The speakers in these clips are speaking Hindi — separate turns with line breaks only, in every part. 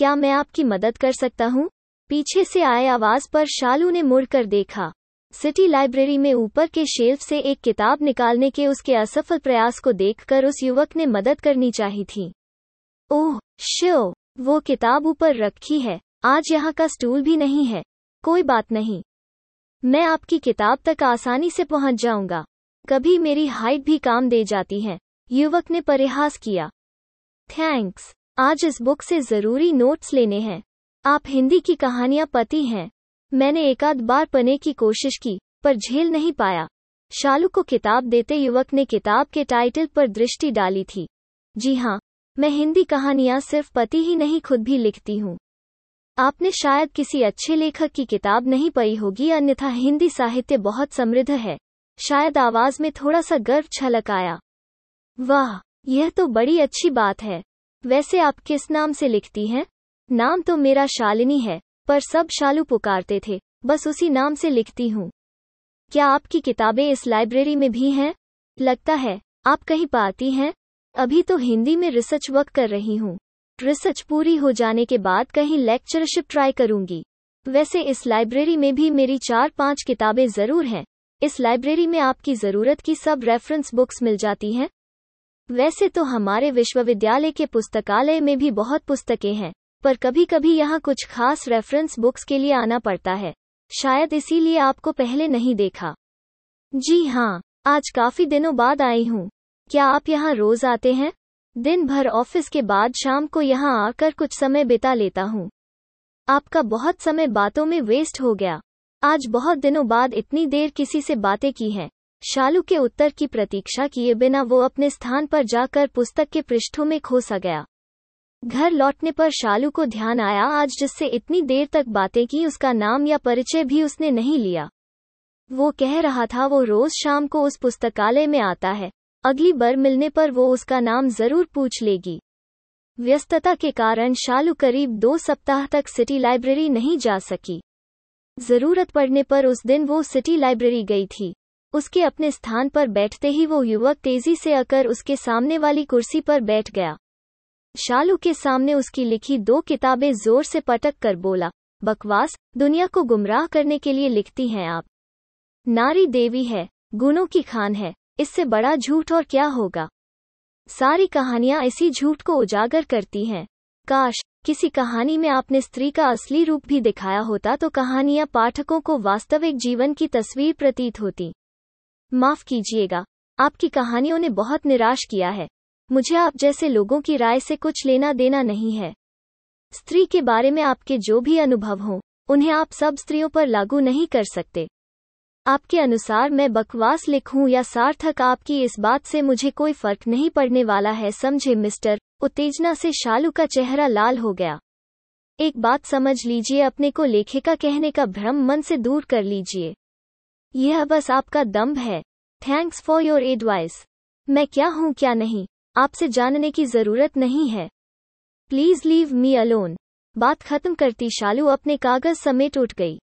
क्या मैं आपकी मदद कर सकता हूँ? पीछे से आए आवाज़ पर शालू ने मुड़कर देखा। सिटी लाइब्रेरी में ऊपर के शेल्फ से एक किताब निकालने के उसके असफल प्रयास को देखकर उस युवक ने मदद करनी चाहिए थी। ओह, श्यो, वो किताब ऊपर रखी है। आज यहाँ का स्टूल भी नहीं है। कोई बात नहीं। मैं आपकी किताब तक आसानी से पहुँच जाऊँगा। कभी मेरी हाइट भी काम दे जाती है। युवक ने परिहास किया। थैंक्स। आज इस बुक से ज़रूरी नोट्स लेने हैं। आप हिंदी की कहानियाँ पति हैं। मैंने एकाध बार पने की कोशिश की, पर झेल नहीं पाया। शालू को किताब देते युवक ने किताब के टाइटल पर दृष्टि डाली थी। जी हाँ मैं हिंदी कहानियाँ सिर्फ़ पति ही नहीं, खुद भी लिखती हूँ। आपने शायद किसी अच्छे लेखक की किताब नहीं पढ़ी होगी, अन्यथा हिंदी साहित्य बहुत समृद्ध है। शायद आवाज़ में थोड़ा सा गर्व छलक आया। वाह, यह तो बड़ी अच्छी बात है। वैसे आप किस नाम से लिखती हैं? नाम तो मेरा शालिनी है, पर सब शालू पुकारते थे, बस उसी नाम से लिखती हूँ। क्या आपकी किताबें इस लाइब्रेरी में भी हैं? लगता है, आप कहीं पाती हैं। अभी तो हिंदी में रिसर्च वर्क कर रही हूँ। रिसर्च पूरी हो जाने के बाद कहीं लेक्चरशिप ट्राई करूँगी। वैसे इस लाइब्रेरी में भी मेरी चार पाँच किताबें ज़रूर हैं। इस लाइब्रेरी में आपकी ज़रूरत की सब रेफरेंस बुक्स मिल जाती हैं। वैसे तो हमारे विश्वविद्यालय के पुस्तकालय में भी बहुत पुस्तकें हैं, पर कभी कभी यहाँ कुछ खास रेफरेंस बुक्स के लिए आना पड़ता है। शायद इसीलिए आपको पहले नहीं देखा। जी हाँ आज काफ़ी दिनों बाद आई हूँ। क्या आप यहाँ रोज आते हैं? दिन भर ऑफ़िस के बाद शाम को यहाँ आकर कुछ समय बिता लेता हूँ। आपका बहुत समय बातों में वेस्ट हो गया। आज बहुत दिनों बाद इतनी देर किसी से बातें की हैं। शालू के उत्तर की प्रतीक्षा किए बिना वो अपने स्थान पर जाकर पुस्तक के पृष्ठों में खोसा गया। घर लौटने पर शालू को ध्यान आया, आज जिससे इतनी देर तक बातें की उसका नाम या परिचय भी उसने नहीं लिया। वो कह रहा था, वो रोज शाम को उस पुस्तकालय में आता है। अगली बार मिलने पर वो उसका नाम ज़रूर पूछ लेगी। व्यस्तता के कारण शालू करीब दो सप्ताह तक सिटी लाइब्रेरी नहीं जा सकी। ज़रूरत पड़ने पर उस दिन वो सिटी लाइब्रेरी गई थी। उसके अपने स्थान पर बैठते ही वो युवक तेज़ी से आकर उसके सामने वाली कुर्सी पर बैठ गया। शालू के सामने उसकी लिखी दो किताबें ज़ोर से पटक कर बोला, बकवास, दुनिया को गुमराह करने के लिए लिखती हैं आप। नारी देवी है, गुणों की खान है, इससे बड़ा झूठ और क्या होगा? सारी कहानियाँ इसी झूठ को उजागर करती हैं। काश, किसी कहानी में आपने स्त्री का असली रूप भी दिखाया होता तो कहानियाँ पाठकों को वास्तविक जीवन की तस्वीर प्रतीत होती। माफ़ कीजिएगा, आपकी कहानियों ने बहुत निराश किया है। मुझे आप जैसे लोगों की राय से कुछ लेना देना नहीं है। स्त्री के बारे में आपके जो भी अनुभव हों, उन्हें आप सब स्त्रियों पर लागू नहीं कर सकते। आपके अनुसार मैं बकवास लिखूं या सार्थक आपकी इस बात से मुझे कोई फ़र्क नहीं पड़ने वाला है, समझे मिस्टर? उत्तेजना से शालू का चेहरा लाल हो गया। एक बात समझ लीजिए, अपने को लेखिका कहने का भ्रम मन से दूर कर लीजिए। यह बस आपका दम्भ है। थैंक्स फॉर योर एडवाइस मैं क्या हूँ क्या नहीं? आपसे जानने की ज़रूरत नहीं है। प्लीज़ लीव मी अलोन बात खत्म करती शालू अपने कागज़ समेट उठ गई।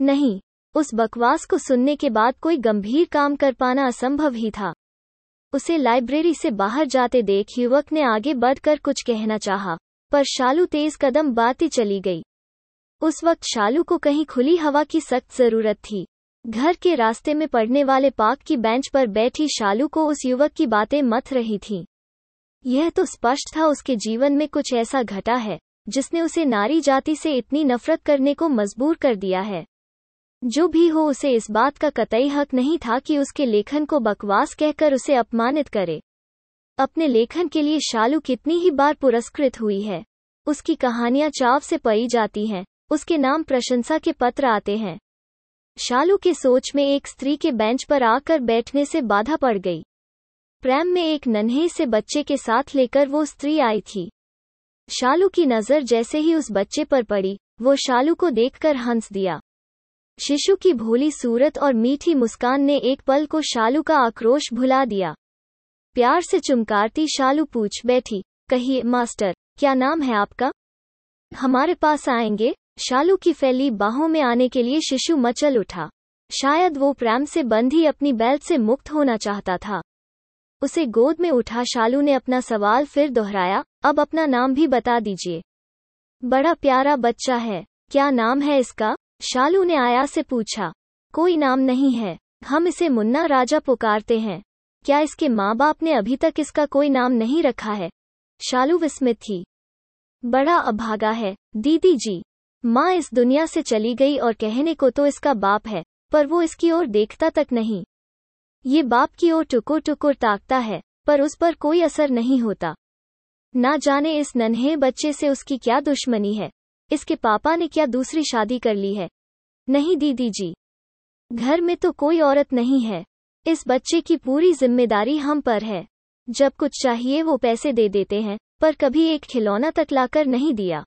नहीं उस बकवास को सुनने के बाद कोई गंभीर काम कर पाना असंभव ही था। उसे लाइब्रेरी से बाहर जाते देख युवक ने आगे बढ़कर कुछ कहना चाहा, पर शालू तेज कदम बातें चली गई। उस वक्त शालू को कहीं खुली हवा की सख्त ज़रूरत थी। घर के रास्ते में पड़ने वाले पार्क की बेंच पर बैठी शालू को उस युवक की बातें मथ रही थीं। यह तो स्पष्ट था उसके जीवन में कुछ ऐसा घटा है, जिसने उसे नारी जाति से इतनी नफरत करने को मजबूर कर दिया है। जो भी हो उसे इस बात का कतई हक नहीं था कि उसके लेखन को बकवास कहकर उसे अपमानित करे। अपने लेखन के लिए शालू कितनी ही बार पुरस्कृत हुई है। उसकी कहानियाँ चाव से पई जाती हैं, उसके नाम प्रशंसा के पत्र आते हैं। शालू के सोच में एक स्त्री के बेंच पर आकर बैठने से बाधा पड़ गई। प्रेम में एक नन्हे से बच्चे के साथ लेकर वो स्त्री आई थी। शालू की नज़र जैसे ही उस बच्चे पर पड़ी, वो शालू को देखकर हंस दिया। शिशु की भोली सूरत और मीठी मुस्कान ने एक पल को शालू का आक्रोश भुला दिया। प्यार से चुमकारती शालू पूछ बैठी, कहिए, मास्टर, क्या नाम है आपका? हमारे पास आएँगे? शालू की फैली बाहों में आने के लिए शिशु मचल उठा। शायद वो प्रेम से बंधी अपनी बेल्ट से मुक्त होना चाहता था। उसे गोद में उठा शालू ने अपना सवाल फिर दोहराया, अब अपना नाम भी बता दीजिए। बड़ा प्यारा बच्चा है, क्या नाम है इसका? शालू ने आया से पूछा, कोई नाम नहीं है, हम इसे मुन्ना राजा पुकारते हैं। क्या इसके माँ बाप ने अभी तक इसका कोई नाम नहीं रखा है? शालू विस्मित थी। बड़ा अभागा है, दीदी जी। माँ इस दुनिया से चली गई और कहने को तो इसका बाप है, पर वो इसकी ओर देखता तक नहीं। ये बाप की ओर टुकुर टुकुर ताकता है, पर उस पर कोई असर नहीं होता। ना जाने इस नन्हे बच्चे से उसकी क्या दुश्मनी है, इसके पापा ने क्या दूसरी शादी कर ली है। नहीं दीदी जी, घर में तो कोई औरत नहीं है, इस बच्चे की पूरी ज़िम्मेदारी हम पर है। जब कुछ चाहिए वो पैसे दे देते हैं, पर कभी एक खिलौना तक लाकर नहीं दिया।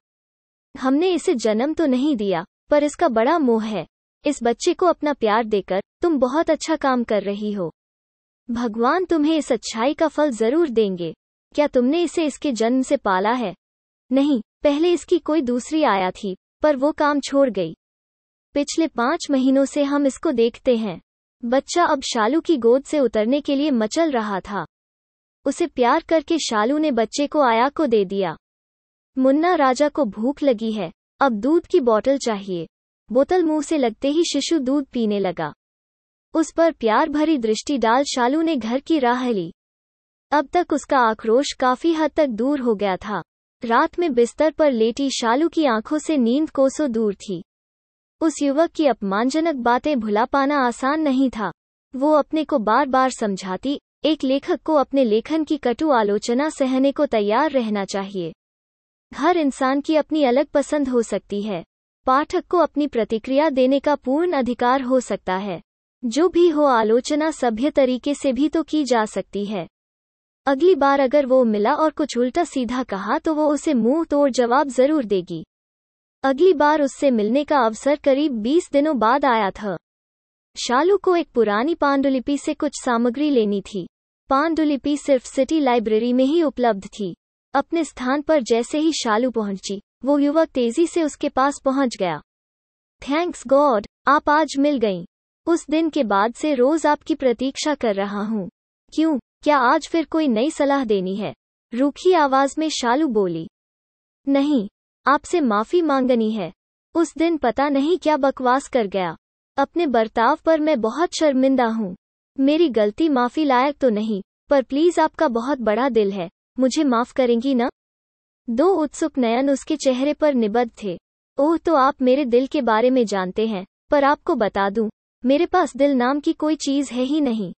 हमने इसे जन्म तो नहीं दिया, पर इसका बड़ा मोह है। इस बच्चे को अपना प्यार देकर तुम बहुत अच्छा काम कर रही हो। भगवान तुम्हें इस अच्छाई का फल ज़रूर देंगे। क्या तुमने इसे इसके जन्म से पाला है? नहीं, पहले इसकी कोई दूसरी आया थी, पर वो काम छोड़ गई। पिछले पाँच महीनों से हम इसको देखते हैं। बच्चा अब शालू की गोद से उतरने के लिए मचल रहा था। उसे प्यार करके शालू ने बच्चे को आया को दे दिया। मुन्ना राजा को भूख लगी है, अब दूध की बोतल चाहिए। बोतल मुँह से लगते ही शिशु दूध पीने लगा। उस पर प्यार भरी दृष्टि डाल शालू ने घर की राह ली। अब तक उसका आक्रोश काफ़ी हद तक दूर हो गया था। रात में बिस्तर पर लेटी शालू की आँखों से नींद कोसों दूर थी। उस युवक की अपमानजनक बातें भुला पाना आसान नहीं था। वो अपने को बार बार समझाती, एक लेखक को अपने लेखन की कटु आलोचना सहने को तैयार रहना चाहिए। हर इंसान की अपनी अलग पसंद हो सकती है। पाठक को अपनी प्रतिक्रिया देने का पूर्ण अधिकार हो सकता है। जो भी हो, आलोचना सभ्य तरीके से भी तो की जा सकती है। अगली बार अगर वो मिला और कुछ उल्टा सीधा कहा तो वो उसे मुँह तोड़ जवाब ज़रूर देगी। अगली बार उससे मिलने का अवसर करीब 20 दिनों बाद आया था। शालू को एक पुरानी पांडुलिपि से कुछ सामग्री लेनी थी। पांडुलिपि सिर्फ़ सिटी लाइब्रेरी में ही उपलब्ध थी। अपने स्थान पर जैसे ही शालू पहुँची, वो युवक तेज़ी से उसके पास पहुँच गया। थैंक्स गॉड, आप आज मिल गईं। उस दिन के बाद से रोज आपकी प्रतीक्षा कर रहा हूँ। क्यों, क्या आज फिर कोई नई सलाह देनी है? रूखी आवाज़ में शालू बोली। नहीं, आपसे माफ़ी मांगनी है। उस दिन पता नहीं क्या बकवास कर गया। अपने बर्ताव पर मैं बहुत शर्मिंदा हूँ। मेरी गलती माफ़ी लायक तो नहीं, पर प्लीज़ आपका बहुत बड़ा दिल है। मुझे माफ़ करेंगी ना? दो उत्सुक नयन उसके चेहरे पर निबद्ध थे। ओह तो आप मेरे दिल के बारे में जानते हैं, पर आपको बता दूँ, मेरे पास दिल नाम की कोई चीज़ है ही नहीं।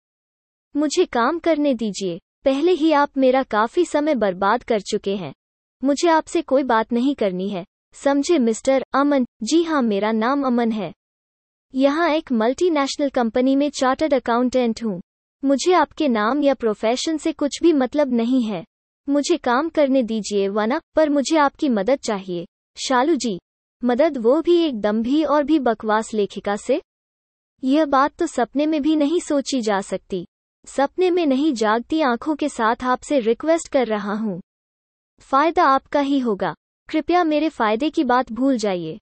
मुझे काम करने दीजिए, पहले ही आप मेरा काफ़ी समय बर्बाद कर चुके हैं। मुझे आपसे कोई बात नहीं करनी है। समझे मिस्टर अमन? जी हाँ मेरा नाम अमन है। यहाँ एक मल्टीनेशनल कंपनी में चार्टर्ड अकाउंटेंट हूँ। मुझे आपके नाम या प्रोफेशन से कुछ भी मतलब नहीं है। मुझे काम करने दीजिए वना पर मुझे आपकी मदद चाहिए। शालू जी, मदद वो भी एक दम्भी और भी बकवास लेखिका से? यह बात तो सपने में भी नहीं सोची जा सकती। सपने में नहीं जागती आँखों के साथ आपसे रिक्वेस्ट कर रहा हूँ। फ़ायदा आपका ही होगा। कृपया मेरे फ़ायदे की बात भूल जाइए।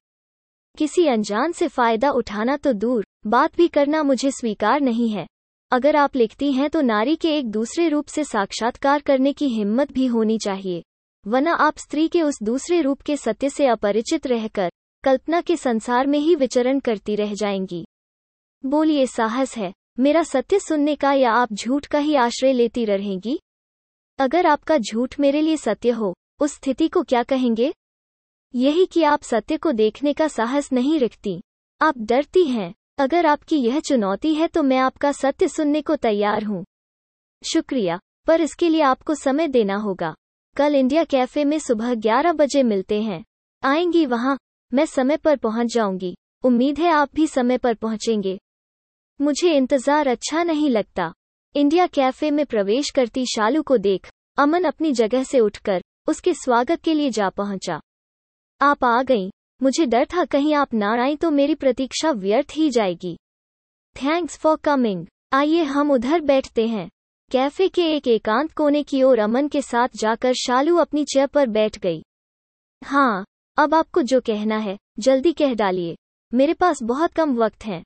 किसी अनजान से फ़ायदा उठाना तो दूर। बात भी करना मुझे स्वीकार नहीं है। अगर आप लिखती हैं तो नारी के एक दूसरे रूप से साक्षात्कार करने की हिम्मत भी होनी चाहिए। वरना आप स्त्री के उस दूसरे रूप के सत्य से अपरिचित रहकर, कल्पना के संसार में ही विचरण करती रह जाएँगी। बोलिए, साहस है, मेरा सत्य सुनने का या आप झूठ का ही आश्रय लेती रहेंगी? अगर आपका झूठ मेरे लिए सत्य हो, उस स्थिति को क्या कहेंगे? यही कि आप सत्य को देखने का साहस नहीं रखती। आप डरती हैं। अगर आपकी यह चुनौती है तो मैं आपका सत्य सुनने को तैयार हूँ। शुक्रिया, पर इसके लिए आपको समय देना होगा। कल इंडिया कैफ़े में सुबह 11 बजे मिलते हैं। आएँगी वहाँ, मैं समय पर पहुँच जाऊँगी। उम्मीद है आप भी समय पर पहुँचेंगे। मुझे इंतज़ार अच्छा नहीं लगता। इंडिया कैफ़े में प्रवेश करती शालू को देख, अमन अपनी जगह से उठकर, उसके स्वागत के लिए जा पहुँचा। आप आ गईं। मुझे डर था, कहीं आप ना आए तो मेरी प्रतीक्षा व्यर्थ ही जाएगी। थैंक्स फॉर कमिंग आइए हम उधर बैठते हैं। कैफ़े के एक एकांत कोने की ओर अमन के साथ जाकर शालू अपनी चेयर पर बैठ गई। हाँ अब आपको जो कहना है, जल्दी कह डालिए। मेरे पास बहुत कम वक्त है।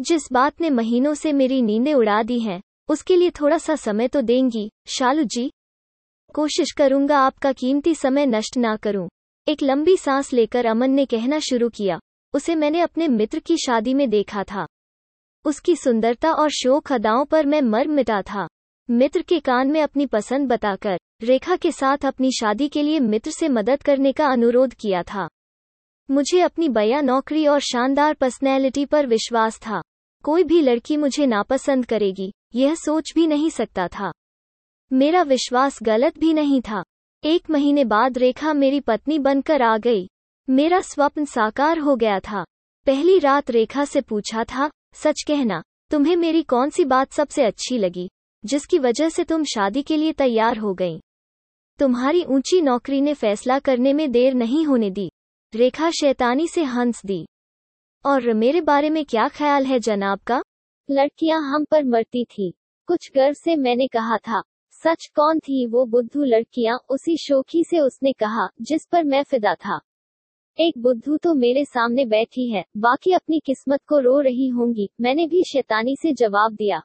जिस बात ने महीनों से मेरी नींदें उड़ा दी हैं, उसके लिए थोड़ा सा समय तो देंगी। शालू जी, कोशिश करूँगा आपका कीमती समय नष्ट ना करूँ।
एक लंबी सांस लेकर अमन ने कहना शुरू किया, उसे मैंने अपने मित्र की शादी में देखा था। उसकी सुंदरता और शोक अदाओं पर मैं मर मिटा था। मित्र के कान में अपनी पसंद बताकर, रेखा के साथ अपनी शादी के लिए मित्र से मदद करने का अनुरोध किया था। मुझे अपनी बया नौकरी और शानदार पर्सनैलिटी पर विश्वास था। कोई भी लड़की मुझे नापसंद करेगी, यह सोच भी नहीं सकता था। मेरा विश्वास गलत भी नहीं था। एक महीने बाद रेखा मेरी पत्नी बनकर आ गई। मेरा स्वप्न साकार हो गया था। पहली रात रेखा से पूछा था, सच कहना, तुम्हें मेरी कौन सी बात सबसे अच्छी लगी, जिसकी वजह से तुम शादी के लिए तैयार हो गई? तुम्हारी ऊँची नौकरी ने फैसला करने में देर नहीं होने दी। रेखा शैतानी से हंस दी। और मेरे बारे में क्या ख्याल है जनाब का?
लड़कियाँ हम पर मरती थी। कुछ गर्व से मैंने कहा था सच कौन थी वो बुद्धू लड़कियाँ, उसी शोखी से उसने कहा, जिस पर मैं फिदा था। एक बुद्धू तो मेरे सामने बैठी है, बाकी अपनी किस्मत को रो रही होंगी, मैंने भी शैतानी से जवाब दिया।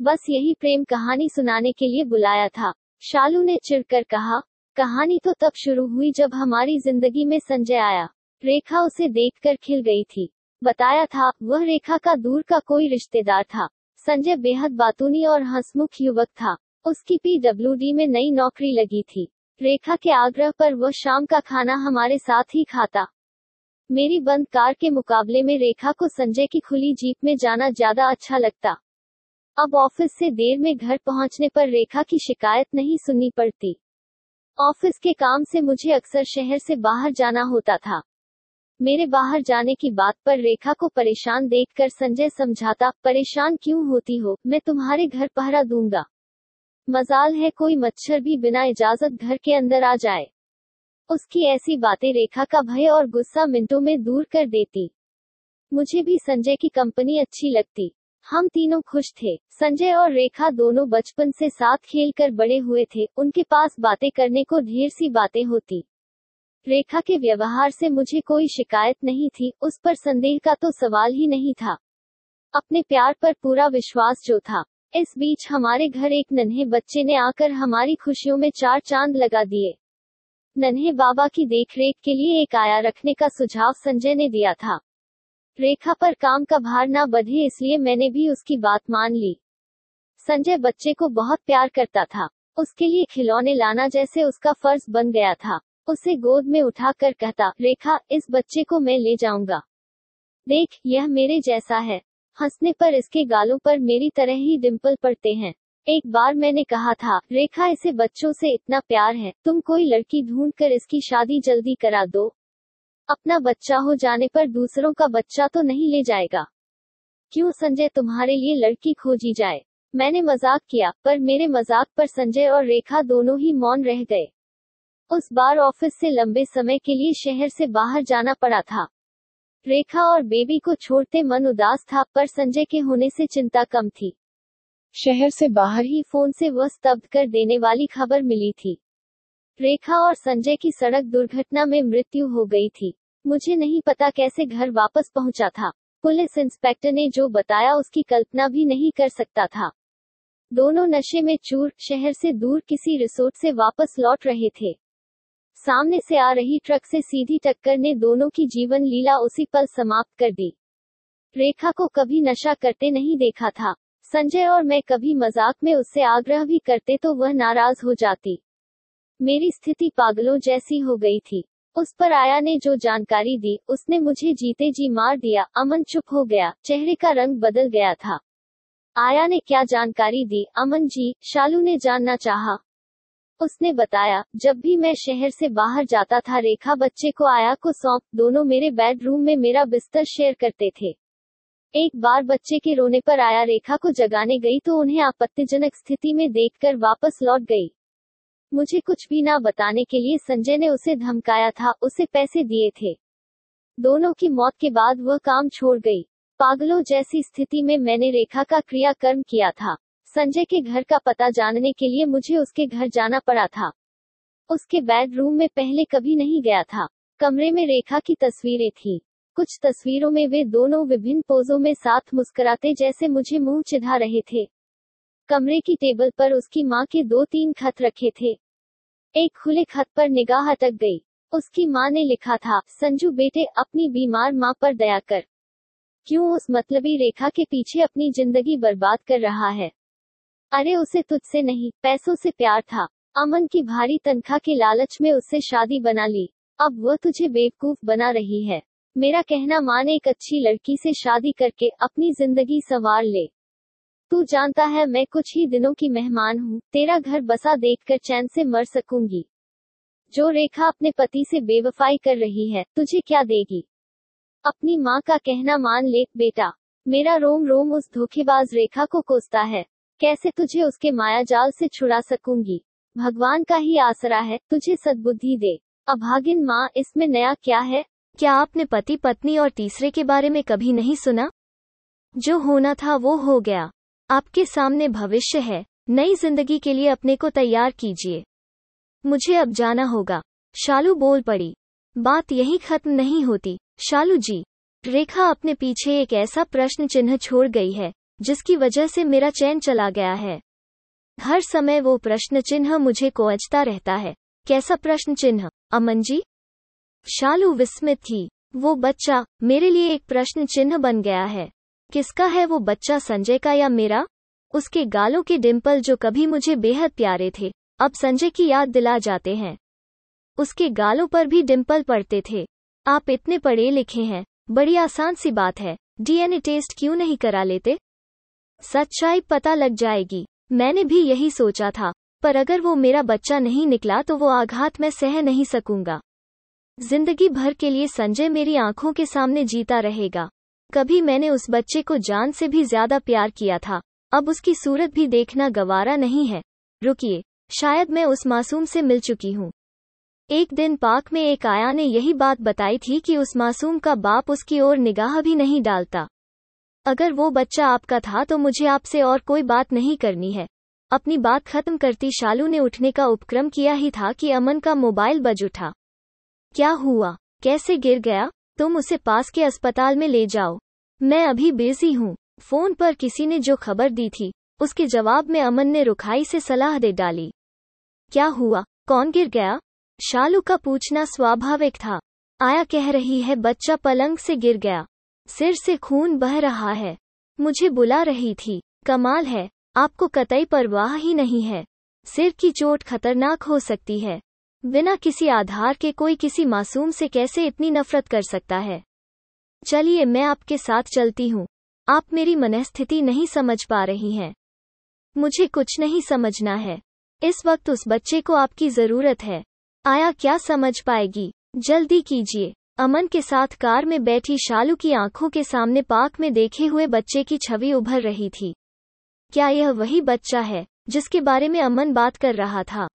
बस यही प्रेम कहानी सुनाने के लिए बुलाया था। शालू ने चिढ़कर कहा, कहानी तो तब शुरू हुई जब हमारी ज़िंदगी में संजय आया। रेखा उसे देखकर खिल गई थी। बताया था, वह रेखा का दूर का कोई रिश्तेदार था। संजय बेहद बातूनी और हंसमुख युवक था। उसकी पीडब्ल्यूडी में नई नौकरी लगी थी। रेखा के आग्रह पर वह शाम का खाना हमारे साथ ही खाता। मेरी बंद कार के मुकाबले में रेखा को संजय की खुली जीप में जाना ज़्यादा अच्छा लगता। अब ऑफ़िस से देर में घर पहुँचने पर रेखा की शिकायत नहीं सुननी पड़ती। ऑफ़िस के काम से मुझे अक्सर शहर से बाहर जाना होता था। मेरे बाहर जाने की बात पर रेखा को परेशान देखकर संजय समझाता, परेशान क्यों होती हो? मैं तुम्हारे घर पहरा दूँगा। मजाल है कोई मच्छर भी बिना इजाज़त घर के अंदर आ जाए। उसकी ऐसी बातें रेखा का भय और गुस्सा मिनटों में दूर कर देती। मुझे भी संजय की कंपनी अच्छी लगती। हम तीनों खुश थे। संजय और रेखा दोनों बचपन से साथ खेलकर बड़े हुए थे। उनके पास बातें करने को ढेर सी बातें होती। रेखा के व्यवहार से मुझे कोई शिकायत नहीं थी। उस पर संदेह का तो सवाल ही नहीं था। अपने प्यार पर पूरा विश्वास जो था। इस बीच हमारे घर एक नन्हे बच्चे ने आकर हमारी खुशियों में चार चाँद लगा दिए। नन्हे बाबा की देखरेख के लिए एक आया रखने का सुझाव संजय ने दिया था। रेखा पर काम का भार ना बढ़े इसलिए मैंने भी उसकी बात मान ली। संजय बच्चे को बहुत प्यार करता था। उसके लिए खिलौने लाना जैसे उसका फ़र्ज़ बन गया था। उसे गोद में उठाकर कहता, रेखा, इस बच्चे को मैं ले जाऊँगा। देख, यह मेरे जैसा है। हंसने पर इसके गालों पर मेरी तरह ही डिम्पल पड़ते हैं। एक बार मैंने कहा था, रेखा, इसे बच्चों से इतना प्यार है, तुम कोई लड़की ढूंढ कर इसकी शादी जल्दी करा दो। अपना बच्चा हो जाने पर दूसरों का बच्चा तो नहीं ले जाएगा। क्यों संजय तुम्हारे लिए लड़की खोजी जाए? मैंने मज़ाक किया, पर मेरे मज़ाक पर संजय और रेखा दोनों ही मौन रह गए। उस बार ऑफ़िस से लंबे समय के लिए शहर से बाहर जाना पड़ा था। रेखा और बेबी को छोड़ते मन उदास था, पर संजय के होने से चिंता कम थी। शहर से बाहर ही फ़ोन से वह स्तब्ध कर देने वाली खबर मिली थी। रेखा और संजय की सड़क दुर्घटना में मृत्यु हो गई थी। मुझे नहीं पता कैसे घर वापस पहुँचा था। पुलिस इंस्पेक्टर ने जो बताया उसकी कल्पना भी नहीं कर सकता था। दोनों नशे में चूर, शहर से दूर किसी रिसोर्ट से वापस लौट रहे थे। सामने से आ रही ट्रक से सीधी टक्कर ने दोनों की जीवन लीला उसी पल समाप्त कर दी। रेखा को कभी नशा करते नहीं देखा था। संजय और मैं कभी मज़ाक में उससे आग्रह भी करते तो वह नाराज़ हो जाती। मेरी स्थिति पागलों जैसी हो गई थी। उस पर आया ने जो जानकारी दी, उसने मुझे जीते जी मार दिया, अमन चुप हो गया, चेहरे का रंग बदल गया था। आया ने क्या जानकारी दी, अमन जी, शालू ने जानना चाहा। उसने बताया, जब भी मैं शहर से बाहर जाता था, रेखा बच्चे को आया को सौंप, दोनों मेरे बेडरूम में मेरा बिस्तर शेयर करते थे। एक बार बच्चे के रोने पर आया, रेखा को जगाने गई तो उन्हें आपत्तिजनक स्थिति में देखकर वापस लौट गई। मुझे कुछ भी ना बताने के लिए संजय ने उसे धमकाया था, उसे पैसे दिए थे। दोनों की मौत के बाद वह काम छोड़ गई। पागलों जैसी स्थिति में मैंने रेखा का क्रियाकर्म किया था। संजय के घर का पता जानने के लिए मुझे उसके घर जाना पड़ा था। उसके बेडरूम में पहले कभी नहीं गया था। कमरे में रेखा की तस्वीरें थी। कुछ तस्वीरों में वे दोनों विभिन्न पोजों में साथ मुस्कुराते जैसे मुझे मुँह चिढ़ा रहे थे। कमरे की टेबल पर उसकी माँ के दो तीन खत रखे थे। एक खुले खत पर निगाह अटक गई।
उसकी माँ ने लिखा था, संजू बेटे, अपनी बीमार माँ पर दया कर। क्यों उस मतलबी रेखा के पीछे अपनी ज़िंदगी बर्बाद कर रहा है? अरे उसे तुझसे नहीं, पैसों से प्यार था। अमन की भारी तनख्वाह के लालच में उससे शादी बना ली। अब वह तुझे बेवकूफ़ बना रही है। मेरा कहना मान एक अच्छी लड़की से शादी करके अपनी ज़िंदगी संवार ले। तू जानता है मैं कुछ ही दिनों की मेहमान हूँ, तेरा घर बसा देखकर चैन से मर सकूँगी। जो रेखा अपने पति से बेवफाई कर रही है, तुझे क्या देगी? अपनी माँ का कहना मान ले, बेटा। मेरा रोम रोम उस धोखेबाज रेखा को कोसता है। कैसे तुझे उसके माया जाल से छुड़ा सकूँगी? भगवान का ही आसरा है, तुझे सद्बुद्धि दे। अभागिन माँ, इसमें नया क्या है?
क्या आपने पति, पत्नी और तीसरे के बारे में कभी नहीं सुना? जो होना था वो हो गया। आपके सामने भविष्य है। नई ज़िंदगी के लिए अपने को तैयार कीजिए। मुझे अब जाना होगा। शालू बोल पड़ी। बात यही खत्म नहीं होती। शालू जी, रेखा अपने पीछे एक ऐसा प्रश्न चिन्ह छोड़ गई है। जिसकी वजह से मेरा चैन चला गया है। हर समय वो प्रश्न चिन्ह मुझे कोचता रहता है। कैसा प्रश्न चिन्ह? अमन जी? शालू विस्मित थी। वो बच्चा, मेरे लिए एक प्रश्न चिन्ह बन गया है। किसका है वो बच्चा संजय का या मेरा? उसके गालों के डिम्पल जो कभी मुझे बेहद प्यारे थे, अब संजय की याद दिला जाते हैं। उसके गालों पर भी डिम्पल पड़ते थे। आप इतने पढ़े लिखे हैं। बड़ी आसान सी बात है। डीएनए टेस्ट क्यों नहीं करा लेते? सच्चाई पता लग जाएगी। मैंने भी यही सोचा था, पर अगर वो मेरा बच्चा नहीं निकला तो वो आघात मैं सह नहीं सकूँगा। ज़िंदगी भर के लिए संजय मेरी आँखों के सामने जीता रहेगा। कभी मैंने उस बच्चे को जान से भी ज़्यादा प्यार किया था। अब उसकी सूरत भी देखना गवारा नहीं है। रुकिए, शायद मैं उस मासूम से मिल चुकी हूँ। एक दिन पाक में एक आया ने यही बात बताई थी कि उस मासूम का बाप उसकी ओर निगाह भी नहीं डालता। अगर वो बच्चा आपका था तो मुझे आपसे और कोई बात नहीं करनी है। अपनी बात खत्म करती शालू ने उठने का उपक्रम किया ही था कि अमन का मोबाइल बज उठा। क्या हुआ? कैसे गिर गया? तुम उसे पास के अस्पताल में ले जाओ। मैं अभी बिज़ी हूँ। फ़ोन पर किसी ने जो खबर दी थी, उसके जवाब में अमन ने रुखाई से सलाह दे डाली। क्या हुआ? कौन गिर गया? शालू का पूछना स्वाभाविक था। आया कह रही है, बच्चा पलंग से गिर गया। सिर से खून बह रहा है। मुझे बुला रही थी। कमाल है। आपको कतई परवाह ही नहीं है। सिर की चोट खतरनाक हो सकती है। बिना किसी आधार के कोई किसी मासूम से कैसे इतनी नफरत कर सकता है? चलिए मैं आपके साथ चलती हूँ। आप मेरी मनस्थिति नहीं समझ पा रही हैं। मुझे कुछ नहीं समझना है। इस वक्त उस बच्चे को आपकी ज़रूरत है। आया क्या समझ पाएगी? जल्दी कीजिए। अमन के साथ कार में बैठी शालू की आँखों के सामने पार्क में देखे हुए बच्चे की छवि उभर रही थी। क्या यह वही बच्चा है, जिसके बारे में अमन बात कर रहा था?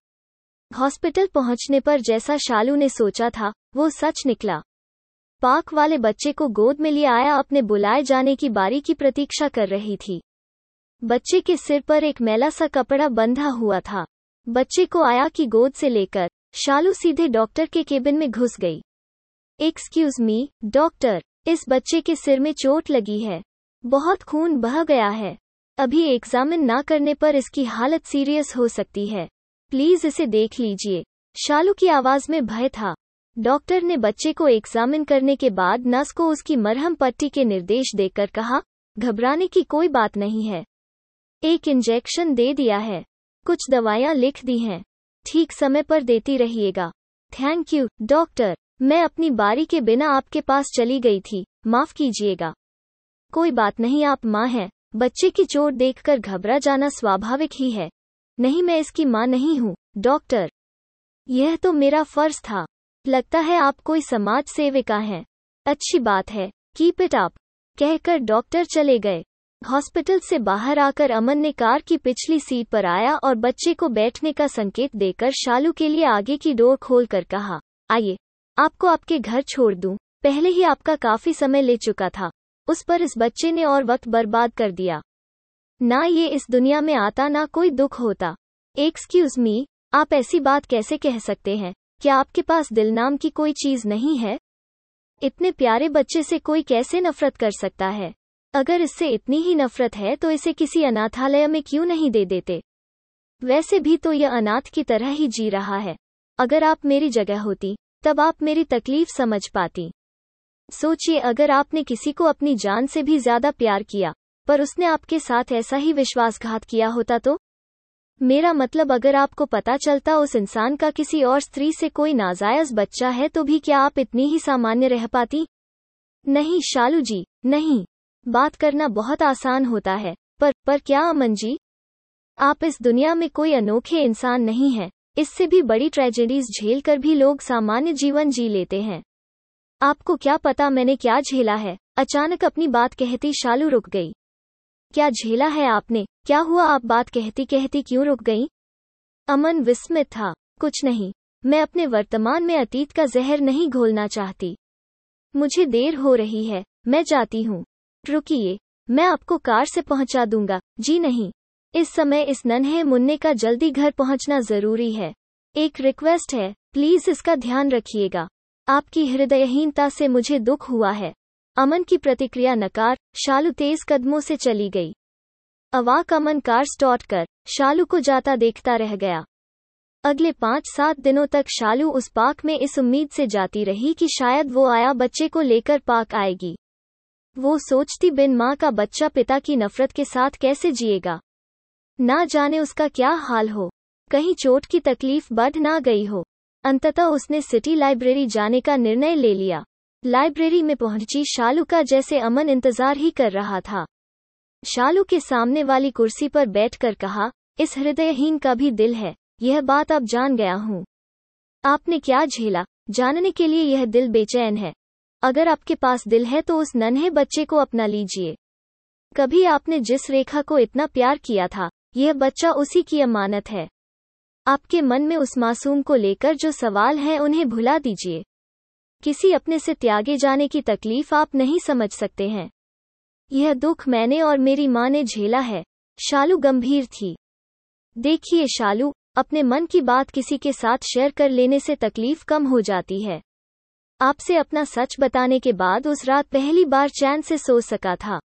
हॉस्पिटल पहुँचने पर जैसा शालू ने सोचा था, वो सच निकला। पाक वाले बच्चे को गोद में लिए आया अपने बुलाए जाने की बारी की प्रतीक्षा कर रही थी। बच्चे के सिर पर एक मैला सा कपड़ा बंधा हुआ था। बच्चे को आया की गोद से लेकर, शालू सीधे डॉक्टर के केबिन में घुस गई। एक्सक्यूज मी डॉक्टर इस बच्चे के सिर में चोट लगी है। बहुत खून बह गया है। अभी एग्जामिन ना करने पर इसकी हालत सीरियस हो सकती है। प्लीज़ इसे देख लीजिए। शालू की आवाज़ में भय था। डॉक्टर ने बच्चे को एग्जामिन करने के बाद नर्स को उसकी मरहम पट्टी के निर्देश देकर कहा, घबराने की कोई बात नहीं है। एक इंजेक्शन दे दिया है। कुछ दवाइयाँ लिख दी हैं। ठीक समय पर देती रहिएगा। थैंक यू डॉक्टर मैं अपनी बारी के बिना आपके पास चली गई थी। माफ़ कीजिएगा। कोई बात नहीं, आप माँ हैं। बच्चे की चोट देखकर घबरा जाना स्वाभाविक ही है। नहीं, मैं इसकी माँ नहीं हूँ, डॉक्टर। यह तो मेरा फ़र्ज़ था। लगता है आप कोई समाज सेविका हैं। अच्छी बात है। Keep it up. कहकर डॉक्टर चले गए। हॉस्पिटल से बाहर आकर अमन ने कार की पिछली सीट पर आया और बच्चे को बैठने का संकेत देकर शालू के लिए आगे की डोर खोलकर कहा, आइए। आपको आपके घर छोड़ दूँ। पहले ही आपका काफ़ी समय ले चुका था। उस पर इस बच्चे ने और वक्त बर्बाद कर दिया। ना ये इस दुनिया में आता, ना कोई दुख होता। एक्सक्यूज मी आप ऐसी बात कैसे कह सकते हैं? क्या आपके पास दिल नाम की कोई चीज़ नहीं है? इतने प्यारे बच्चे से कोई कैसे नफरत कर सकता है? अगर इससे इतनी ही नफरत है तो इसे किसी अनाथालय में क्यों नहीं दे देते? वैसे भी तो यह अनाथ की तरह ही जी रहा है। अगर आप मेरी जगह होती तब आप मेरी तकलीफ़ समझ पाती। सोचिए, अगर आपने किसी को अपनी जान से भी ज़्यादा प्यार किया, पर उसने आपके साथ ऐसा ही विश्वासघात किया होता तो? मेरा मतलब अगर आपको पता चलता उस इंसान का किसी और स्त्री से कोई नाजायज बच्चा है तो भी क्या आप इतनी ही सामान्य रह पाती? नहीं, शालू जी, नहीं। बात करना बहुत आसान होता है, पर पर क्या अमन जी? आप इस दुनिया में कोई अनोखे इंसान नहीं है। इससे भी बड़ी ट्रेजेडीज झेल कर भी लोग सामान्य जीवन जी लेते हैं। आपको क्या पता मैंने क्या झेला है? अचानक अपनी बात कहती शालू रुक गई। क्या झेला है आपने? क्या हुआ आप बात कहती कहती क्यों रुक गई? अमन विस्मित था। कुछ नहीं। मैं अपने वर्तमान में अतीत का जहर नहीं घोलना चाहती। मुझे देर हो रही है। मैं जाती हूँ। रुकिए। मैं आपको कार से पहुँचा दूँगा। जी नहीं। इस समय इस नन्हे मुन्ने का जल्दी घर पहुँचना ज़रूरी है। एक रिक्वेस्ट है प्लीज़ इसका ध्यान रखिएगा। आपकी हृदयहीनता से मुझे दुख हुआ है। अमन की प्रतिक्रिया नकार, शालू तेज कदमों से चली गई। अवाक अमन कार स्टॉट कर, शालू को जाता देखता रह गया। अगले पाँच सात दिनों तक शालू उस पार्क में इस उम्मीद से जाती रही कि शायद वो आया बच्चे को लेकर पार्क आएगी। वो सोचती बिन माँ का बच्चा पिता की नफरत के साथ कैसे जिएगा। ना जाने उसका क्या हाल हो। कहीं चोट की तकलीफ़ बढ़ ना गई हो। अंततः उसने सिटी लाइब्रेरी जाने का निर्णय ले लिया। लाइब्रेरी में पहुँची शालू का जैसे अमन इंतज़ार ही कर रहा था। शालू के सामने वाली कुर्सी पर बैठकर कहा, इस हृदयहीन का भी दिल है, यह बात अब जान गया हूँ। आपने क्या झेला? जानने के लिए यह दिल बेचैन है। अगर आपके पास दिल है तो उस नन्हे बच्चे को अपना लीजिए। कभी आपने जिस रेखा को इतना प्यार किया था यह बच्चा उसी की अमानत है। आपके मन में उस मासूम को लेकर जो सवाल हैं उन्हें भुला दीजिए। किसी अपने से त्यागे जाने की तकलीफ़ आप नहीं समझ सकते हैं। यह दुख मैंने और मेरी माँ ने झेला है। शालू गंभीर थी। देखिए शालू, अपने मन की बात किसी के साथ शेयर कर लेने से तकलीफ़ कम हो जाती है। आपसे अपना सच बताने के बाद उस रात पहली बार चैन से सो सका था।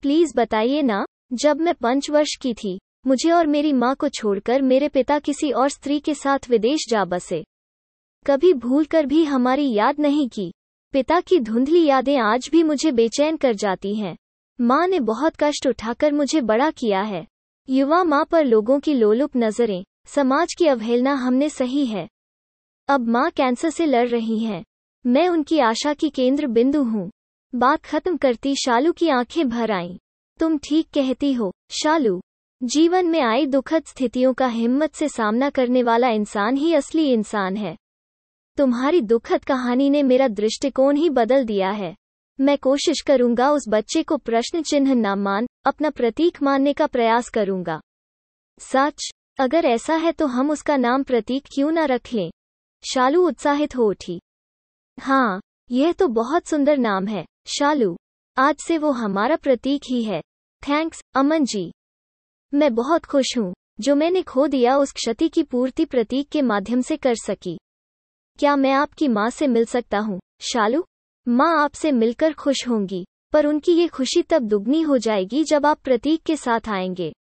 प्लीज़ बताइए ना जब मैं पंच वर्ष की थी, मुझे और मेरी माँ को छोड़कर मेरे पिता किसी और स्त्री के साथ विदेश जा बसे। कभी भूल कर भी हमारी याद नहीं की। पिता की धुंधली यादें आज भी मुझे बेचैन कर जाती हैं। माँ ने बहुत कष्ट उठाकर मुझे बड़ा किया है। युवा माँ पर लोगों की लोलुप नज़रें, समाज की अवहेलना हमने सही है। अब माँ कैंसर से लड़ रही हैं। मैं उनकी आशा की केंद्र बिंदु हूँ। बात खत्म करती शालू की आँखें भर आईं। तुम ठीक कहती हो। शालू, जीवन में आई दुखद स्थितियों का हिम्मत से सामना करने वाला इंसान ही असली इंसान है। तुम्हारी दुखद कहानी ने मेरा दृष्टिकोण ही बदल दिया है। मैं कोशिश करूँगा उस बच्चे को प्रश्न चिन्ह न मान, अपना प्रतीक मानने का प्रयास करूँगा। सच, अगर ऐसा है तो हम उसका नाम प्रतीक क्यों न रख? लें शालू उत्साहित हो उठी। हाँ यह तो बहुत सुंदर नाम है। शालू, आज से वो हमारा प्रतीक ही है। थैंक्स अमन जी। मैं बहुत खुश हूँ, जो मैंने खो दिया उस क्षति की पूर्ति प्रतीक के माध्यम से कर सकी। क्या मैं आपकी माँ से मिल सकता हूँ? शालू, माँ आपसे मिलकर खुश होंगी, पर उनकी ये खुशी तब दुगनी हो जाएगी जब आप प्रतीक के साथ आएँगे।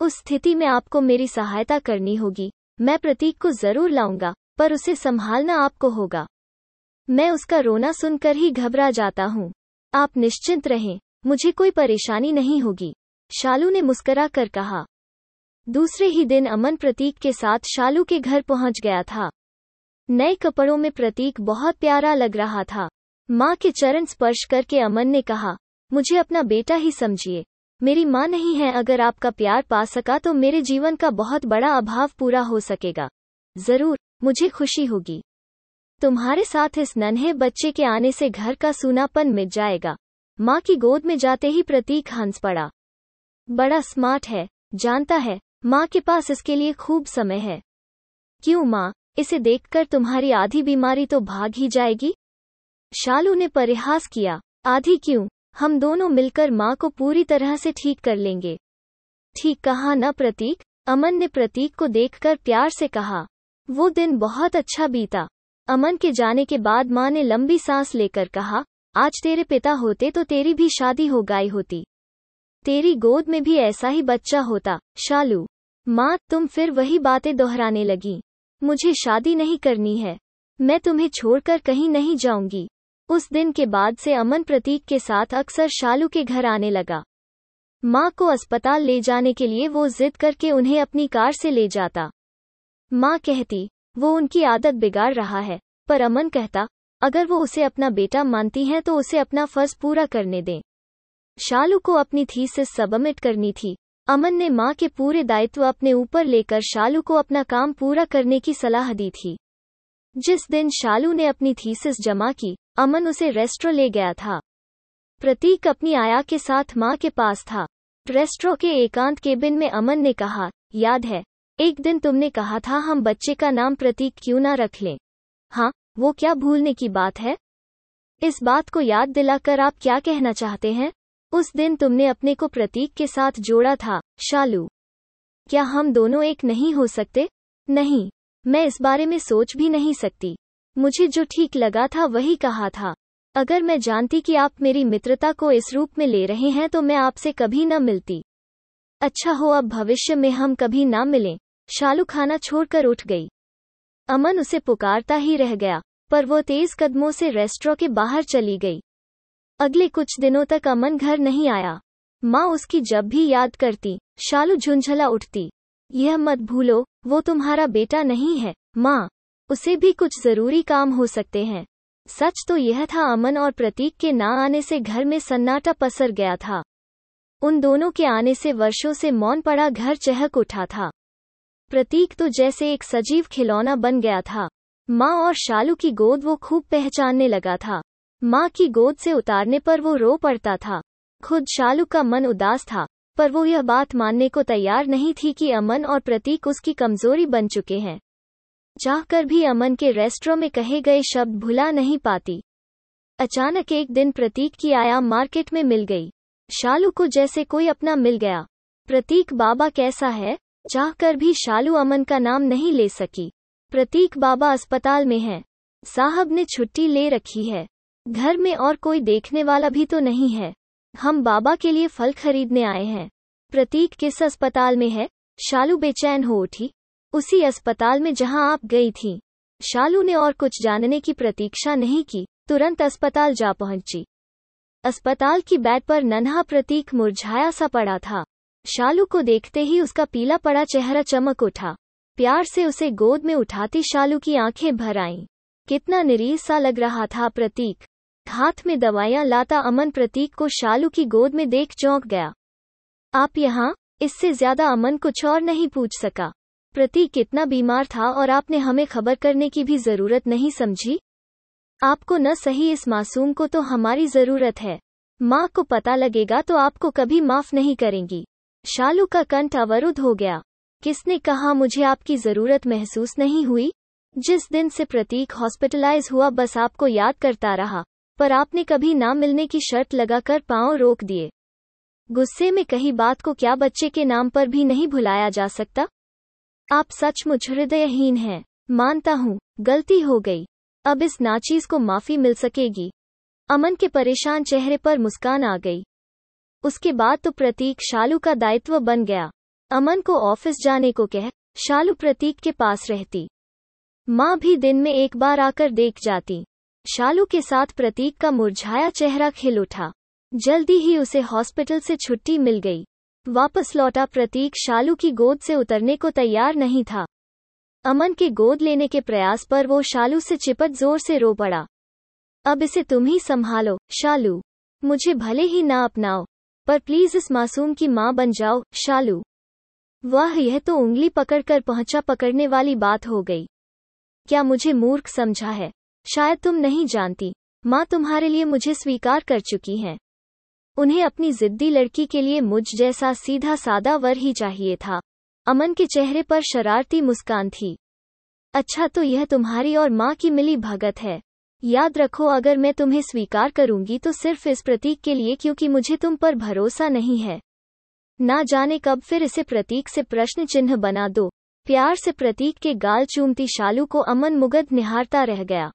उस स्थिति में आपको मेरी सहायता करनी होगी। मैं प्रतीक को ज़रूर लाऊँगा, पर उसे संभालना आपको होगा। मैं उसका रोना सुनकर ही घबरा जाता हूँ। आप निश्चिंत रहें। मुझे कोई परेशानी नहीं होगी। शालू ने मुस्करा कर कहा। दूसरे ही दिन अमन प्रतीक के साथ शालू के घर पहुँच गया था। नए कपड़ों में प्रतीक बहुत प्यारा लग रहा था। माँ के चरण स्पर्श करके अमन ने कहा, मुझे अपना बेटा ही समझिए। मेरी माँ नहीं है, अगर आपका प्यार पा सका तो मेरे जीवन का बहुत बड़ा अभाव पूरा हो सकेगा। ज़रूर, मुझे खुशी होगी। तुम्हारे साथ इस नन्हे बच्चे के आने से घर का सूनापन मिट जाएगा। माँ की गोद में जाते ही प्रतीक हंस पड़ा। बड़ा स्मार्ट है, जानता है, माँ के पास इसके लिए खूब समय है। क्यों माँ, इसे देखकर तुम्हारी आधी बीमारी तो भाग ही जाएगी? शालू ने परिहास किया, आधी क्यों, हम दोनों मिलकर माँ को पूरी तरह से ठीक कर लेंगे। ठीक कहा न प्रतीक, अमन ने प्रतीक को देखकर प्यार से कहा, वो दिन बहुत अच्छा बीता। अमन के जाने के बाद माँ ने लंबी सांस लेकर कहा आज तेरे पिता होते तो तेरी भी शादी हो गई होती। तेरी गोद में भी ऐसा ही बच्चा होता। शालू, माँ, तुम फिर वही बातें दोहराने लगी। मुझे शादी नहीं करनी है। मैं तुम्हें छोड़कर कहीं नहीं जाऊँगी। उस दिन के बाद से अमन प्रतीक के साथ अक्सर शालू के घर आने लगा। माँ को अस्पताल ले जाने के लिए वो जिद करके उन्हें अपनी कार से ले जाता। माँ कहती, वो उनकी आदत बिगाड़ रहा है। पर अमन कहता अगर वो उसे अपना बेटा मानती हैं तो उसे अपना फ़र्ज़ पूरा करने दें। शालू को अपनी थीसिस सबमिट करनी थी। अमन ने माँ के पूरे दायित्व अपने ऊपर लेकर शालू को अपना काम पूरा करने की सलाह दी थी। जिस दिन शालू ने अपनी थीसिस जमा की, अमन उसे रेस्ट्रो ले गया था। प्रतीक अपनी आया के साथ माँ के पास था। रेस्ट्रो के एकांत केबिन में अमन ने कहा, याद है, एक दिन तुमने कहा था हम बच्चे का नाम प्रतीक क्यों ना रख लें? हाँ वो क्या भूलने की बात है? इस बात को याद दिलाकर आप क्या कहना चाहते हैं? उस दिन तुमने अपने को प्रतीक के साथ जोड़ा था, शालू। क्या हम दोनों एक नहीं हो सकते? नहीं, मैं इस बारे में सोच भी नहीं सकती। मुझे जो ठीक लगा था वही कहा था। अगर मैं जानती कि आप मेरी मित्रता को इस रूप में ले रहे हैं तो मैं आपसे कभी न मिलती। अच्छा हो अब भविष्य में हम कभी ना मिलें। शालू खाना छोड़कर उठ गई। अमन उसे पुकारता ही रह गया। पर वो तेज कदमों से रेस्टोरों के बाहर चली गई। अगले कुछ दिनों तक अमन घर नहीं आया। माँ उसकी जब भी याद करती, शालू झुंझला उठती। यह मत भूलो, वो तुम्हारा बेटा नहीं है। माँ, उसे भी कुछ ज़रूरी काम हो सकते हैं। सच तो यह था अमन और प्रतीक के ना आने से घर में सन्नाटा पसर गया था। उन दोनों के आने से वर्षों से मौन पड़ा घर चहक उठा था। प्रतीक तो जैसे एक सजीव खिलौना बन गया था। माँ और शालू की गोद वो खूब पहचानने लगा था। माँ की गोद से उतारने पर वो रो पड़ता था। खुद शालू का मन उदास था, पर वो यह बात मानने को तैयार नहीं थी कि अमन और प्रतीक उसकी कमज़ोरी बन चुके हैं। चाहकर भी अमन के रेस्ट्रो में कहे गए शब्द भुला नहीं पाती। अचानक एक दिन प्रतीक की आया मार्केट में मिल गई। शालू को जैसे कोई अपना मिल गया। प्रतीक, बाबा कैसा है? चाहकर भी शालू अमन का नाम नहीं ले सकी। प्रतीक बाबा अस्पताल में हैं। साहब ने छुट्टी ले रखी है। घर में और कोई देखने वाला भी तो नहीं है। हम बाबा के लिए फल खरीदने आए हैं। प्रतीक किस अस्पताल में है? शालू बेचैन हो उठी। उसी अस्पताल में जहाँ आप गई थी। शालू ने और कुछ जानने की प्रतीक्षा नहीं की, तुरंत अस्पताल जा पहुँची। अस्पताल की बेड पर नन्हा प्रतीक मुरझाया सा पड़ा था। शालू को देखते ही उसका पीला पड़ा चेहरा चमक उठा। प्यार से उसे गोद में उठाती शालू की आँखें भर आईं। कितना निरीह सा लग रहा था प्रतीक। हाथ में दवाइयाँ लाता अमन प्रतीक को शालू की गोद में देख चौंक गया। आप यहाँ? इससे ज़्यादा अमन कुछ और नहीं पूछ सका। प्रतीक कितना बीमार था और आपने हमें खबर करने की भी ज़रूरत नहीं समझी? आपको न सही इस मासूम को तो हमारी ज़रूरत है। माँ को पता लगेगा तो आपको कभी माफ़ नहीं करेंगी। शालू का कंठ अवरुद्ध हो गया। किसने कहा मुझे आपकी ज़रूरत महसूस नहीं हुई? जिस दिन से प्रतीक हॉस्पिटलाइज हुआ, बस आपको याद करता रहा, पर आपने कभी ना मिलने की शर्त लगाकर पाँव रोक दिए। गुस्से में कही बात को क्या बच्चे के नाम पर भी नहीं भुलाया जा सकता? आप सचमुच हृदयहीन हैं। मानता हूँ, गलती हो गई। अब इस नाचीज को माफ़ी मिल सकेगी। अमन के परेशान चेहरे पर मुस्कान आ गई। उसके बाद तो प्रतीक शालू का दायित्व बन गया। अमन को ऑफ़िस जाने को कह, शालू प्रतीक के पास रहती। माँ भी दिन में एक बार आकर देख जाती। शालू के साथ प्रतीक का मुरझाया चेहरा खिल उठा। जल्दी ही उसे हॉस्पिटल से छुट्टी मिल गई। वापस लौटा प्रतीक शालू की गोद से उतरने को तैयार नहीं था। अमन के गोद लेने के प्रयास पर वो शालू से चिपट ज़ोर से रो पड़ा। अब इसे तुम ही संभालो, शालू। मुझे भले ही ना अपनाओ, पर प्लीज़ इस मासूम की माँ बन जाओ, शालू। वह, यह तो उंगली पकड़कर पहुँचा पकड़ने वाली बात हो गई। क्या मुझे मूर्ख समझा है? शायद तुम नहीं जानती। माँ तुम्हारे लिए मुझे स्वीकार कर चुकी हैं। उन्हें अपनी जिद्दी लड़की के लिए मुझ जैसा सीधा सादा वर ही चाहिए था। अमन के चेहरे पर शरारती मुस्कान थी। अच्छा तो यह तुम्हारी और माँ की मिली भगत है। याद रखो, अगर मैं तुम्हें स्वीकार करूँगी तो सिर्फ़ इस प्रतीक के लिए, क्योंकि मुझे तुम पर भरोसा नहीं है। ना जाने कब फिर इसे प्रतीक से प्रश्न चिन्ह बना दो। प्यार से प्रतीक के गाल चूमती शालू को अमन मुगद निहारता रह गया।